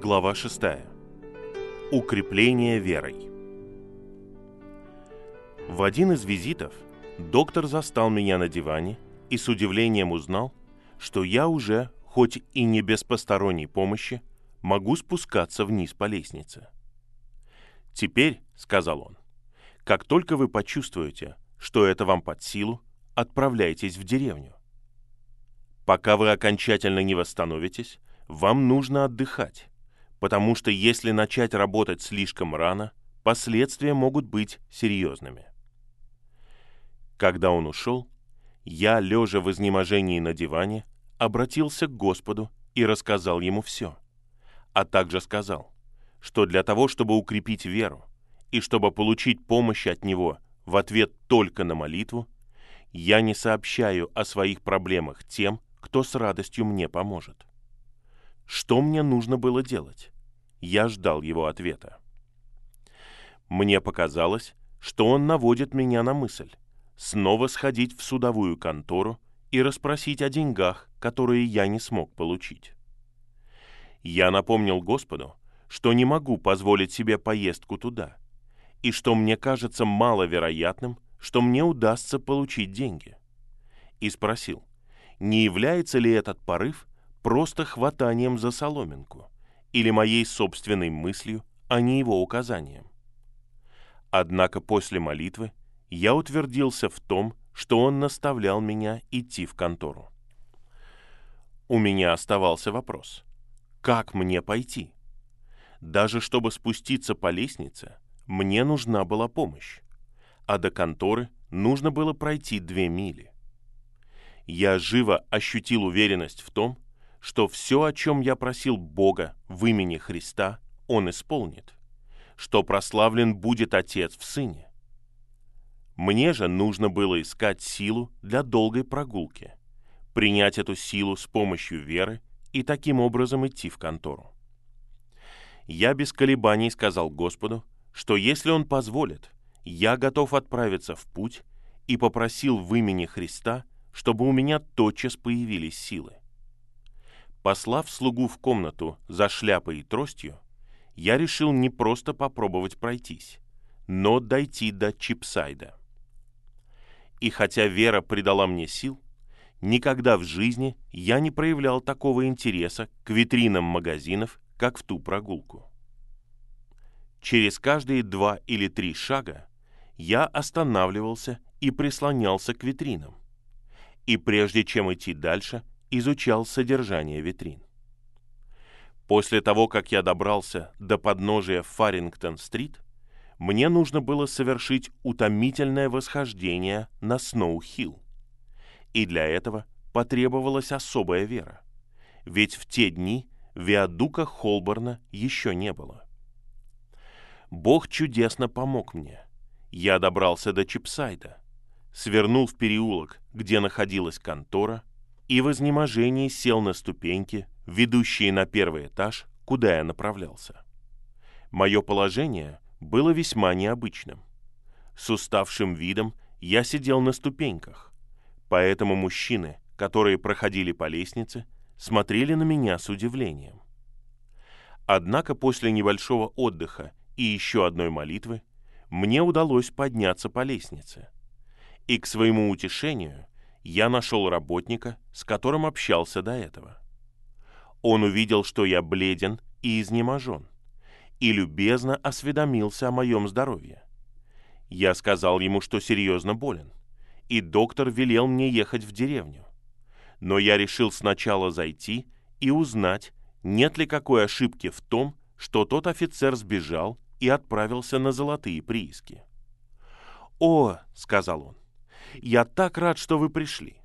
Глава 6. Укрепление верой. В один из визитов доктор застал меня на диване и с удивлением узнал, что я уже, хоть и не без посторонней помощи, могу спускаться вниз по лестнице. «Теперь», — сказал он, — «как только вы почувствуете, что это вам под силу, отправляйтесь в деревню. Пока вы окончательно не восстановитесь, вам нужно отдыхать, потому что если начать работать слишком рано, последствия могут быть серьезными. Когда он ушел, я, лежа в изнеможении на диване, обратился к Господу и рассказал ему все, а также сказал, что для того, чтобы укрепить веру и чтобы получить помощь от Него в ответ только на молитву, я не сообщаю о своих проблемах тем, кто с радостью мне поможет. Что мне нужно было делать? Я ждал его ответа. Мне показалось, что он наводит меня на мысль снова сходить в судовую контору и расспросить о деньгах, которые я не смог получить. Я напомнил Господу, что не могу позволить себе поездку туда, и что мне кажется маловероятным, что мне удастся получить деньги. И спросил, не является ли этот порыв просто хватанием за соломинку или моей собственной мыслью, а не его указанием. Однако после молитвы я утвердился в том, что он наставлял меня идти в контору. У меня оставался вопрос. Как мне пойти? Даже чтобы спуститься по лестнице, мне нужна была помощь, а до конторы нужно было пройти две мили. Я живо ощутил уверенность в том, что все, о чем я просил Бога в имени Христа, Он исполнит, что прославлен будет Отец в Сыне. Мне же нужно было искать силу для долгой прогулки, принять эту силу с помощью веры и таким образом идти в контору. Я без колебаний сказал Господу, что если Он позволит, я готов отправиться в путь и попросил в имени Христа, чтобы у меня тотчас появились силы. Послав слугу в комнату за шляпой и тростью, я решил не просто попробовать пройтись, но дойти до Чипсайда. И хотя вера придала мне сил, никогда в жизни я не проявлял такого интереса к витринам магазинов, как в ту прогулку. Через каждые два или три шага я останавливался и прислонялся к витринам. И прежде чем идти дальше – изучал содержание витрин. После того, как я добрался до подножия Фарингтон-стрит, мне нужно было совершить утомительное восхождение на Сноу-Хилл. И для этого потребовалась особая вера. Ведь в те дни виадука Холборна еще не было. Бог чудесно помог мне. Я добрался до Чипсайда, свернул в переулок, где находилась контора – и в изнеможении сел на ступеньки, ведущие на первый этаж, куда я направлялся. Мое положение было весьма необычным. С уставшим видом я сидел на ступеньках, поэтому мужчины, которые проходили по лестнице, смотрели на меня с удивлением. Однако после небольшого отдыха и еще одной молитвы мне удалось подняться по лестнице. И к своему утешению я нашел работника, с которым общался до этого. Он увидел, что я бледен и изнеможен, и любезно осведомился о моем здоровье. Я сказал ему, что серьезно болен, и доктор велел мне ехать в деревню. Но я решил сначала зайти и узнать, нет ли какой ошибки в том, что тот офицер сбежал и отправился на золотые прииски. «О», — сказал он, я так рад, что вы пришли,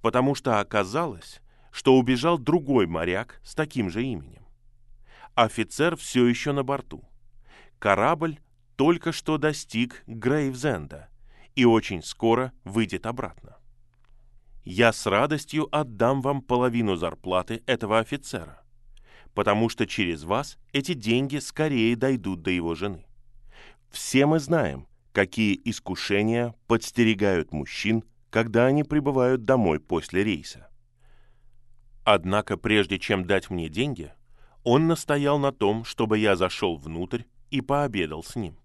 потому что оказалось, что убежал другой моряк с таким же именем. Офицер все еще на борту. Корабль только что достиг Грейвзенда и очень скоро выйдет обратно. Я с радостью отдам вам половину зарплаты этого офицера, потому что через вас эти деньги скорее дойдут до его жены. Все мы знаем, какие искушения подстерегают мужчин, когда они прибывают домой после рейса. Однако прежде чем дать мне деньги, он настоял на том, чтобы я зашел внутрь и пообедал с ним.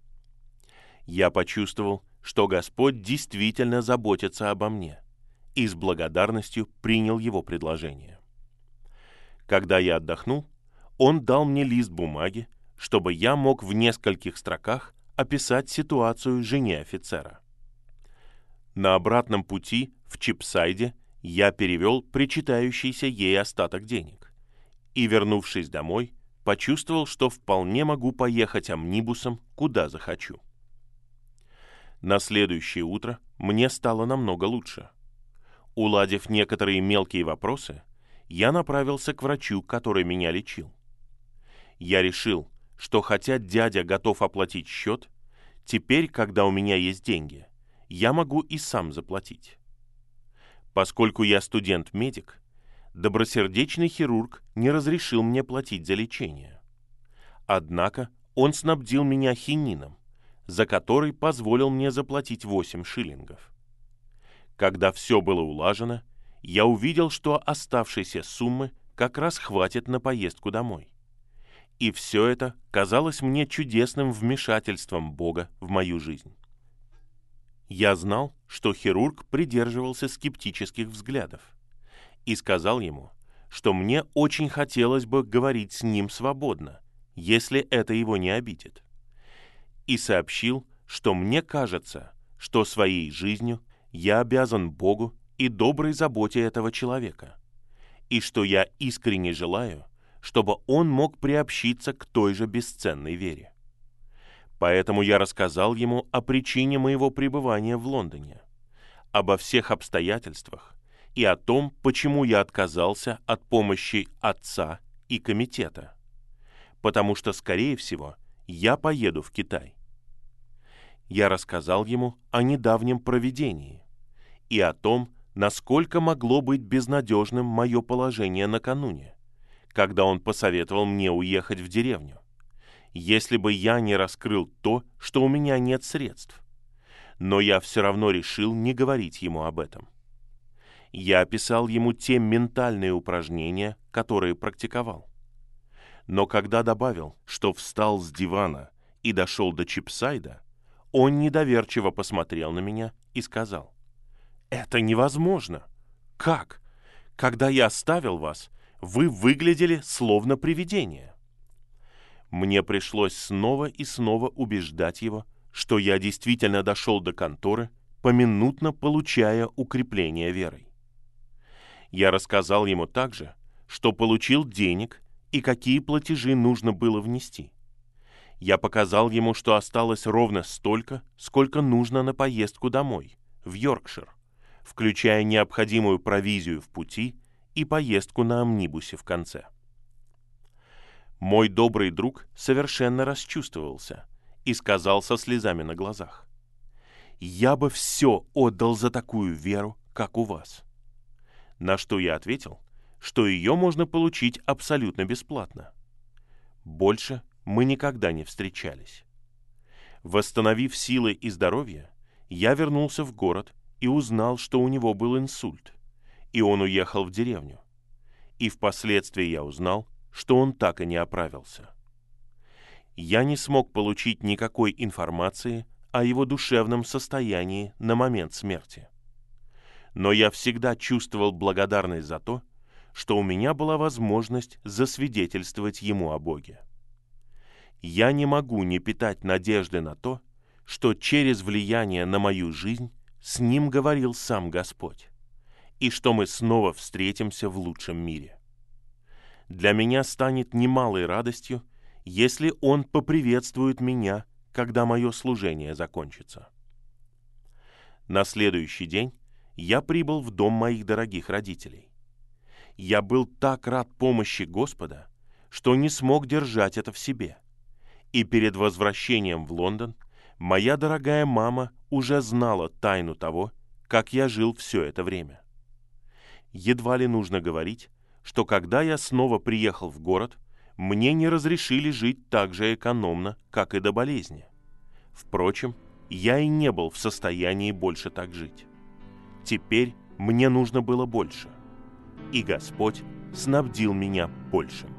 Я почувствовал, что Господь действительно заботится обо мне, и с благодарностью принял его предложение. Когда я отдохнул, он дал мне лист бумаги, чтобы я мог в нескольких строках описать ситуацию жене офицера. На обратном пути в Чипсайде я перевел причитающийся ей остаток денег и, вернувшись домой, почувствовал, что вполне могу поехать амнибусом, куда захочу. На следующее утро мне стало намного лучше. Уладив некоторые мелкие вопросы, я направился к врачу, который меня лечил. Я решил, что хотя дядя готов оплатить счет, теперь, когда у меня есть деньги, я могу и сам заплатить. Поскольку я студент-медик, добросердечный хирург не разрешил мне платить за лечение. Однако он снабдил меня хинином, за который позволил мне заплатить 8 шиллингов. Когда все было улажено, я увидел, что оставшейся суммы как раз хватит на поездку домой. И все это казалось мне чудесным вмешательством Бога в мою жизнь. Я знал, что хирург придерживался скептических взглядов, и сказал ему, что мне очень хотелось бы говорить с ним свободно, если это его не обидит. И сообщил, что мне кажется, что своей жизнью я обязан Богу и доброй заботе этого человека, и что я искренне желаю, чтобы он мог приобщиться к той же бесценной вере. Поэтому я рассказал ему о причине моего пребывания в Лондоне, обо всех обстоятельствах и о том, почему я отказался от помощи отца и комитета. Потому что, скорее всего, я поеду в Китай. Я рассказал ему о недавнем проведении и о том, насколько могло быть безнадежным мое положение накануне, когда он посоветовал мне уехать в деревню если бы я не раскрыл то, что у меня нет средств. Но я все равно решил не говорить ему об этом. Я описал ему те ментальные упражнения, которые практиковал. Но когда добавил, что встал с дивана и дошел до Чипсайда, он недоверчиво посмотрел на меня и сказал, «Это невозможно! Как? Когда я оставил вас, вы выглядели словно привидение». Мне пришлось снова и снова убеждать его, что я действительно дошел до конторы, поминутно получая укрепление верой. Я рассказал ему также, что получил денег и какие платежи нужно было внести. Я показал ему, что осталось ровно столько, сколько нужно на поездку домой, в Йоркшир, включая необходимую провизию в пути и поездку на амнибусе в конце. Мой добрый друг совершенно расчувствовался и сказал со слезами на глазах, «Я бы все отдал за такую веру, как у вас». На что я ответил, что ее можно получить абсолютно бесплатно. Больше мы никогда не встречались. Восстановив силы и здоровье, я вернулся в город и узнал, что у него был инсульт, и он уехал в деревню. И впоследствии я узнал, что он так и не оправился. Я не смог получить никакой информации о его душевном состоянии на момент смерти. Но я всегда чувствовал благодарность за то, что у меня была возможность засвидетельствовать ему о Боге. Я не могу не питать надежды на то, что через влияние на мою жизнь с ним говорил сам Господь, и что мы снова встретимся в лучшем мире для меня станет немалой радостью, если он поприветствует меня, когда мое служение закончится. На следующий день я прибыл в дом моих дорогих родителей. Я был так рад помощи Господа, что не смог держать это в себе. И перед возвращением в Лондон моя дорогая мама уже знала тайну того, как я жил все это время. Едва ли нужно говорить, что когда я снова приехал в город, мне не разрешили жить так же экономно, как и до болезни. Впрочем, я и не был в состоянии больше так жить. Теперь мне нужно было больше. И Господь снабдил меня большим.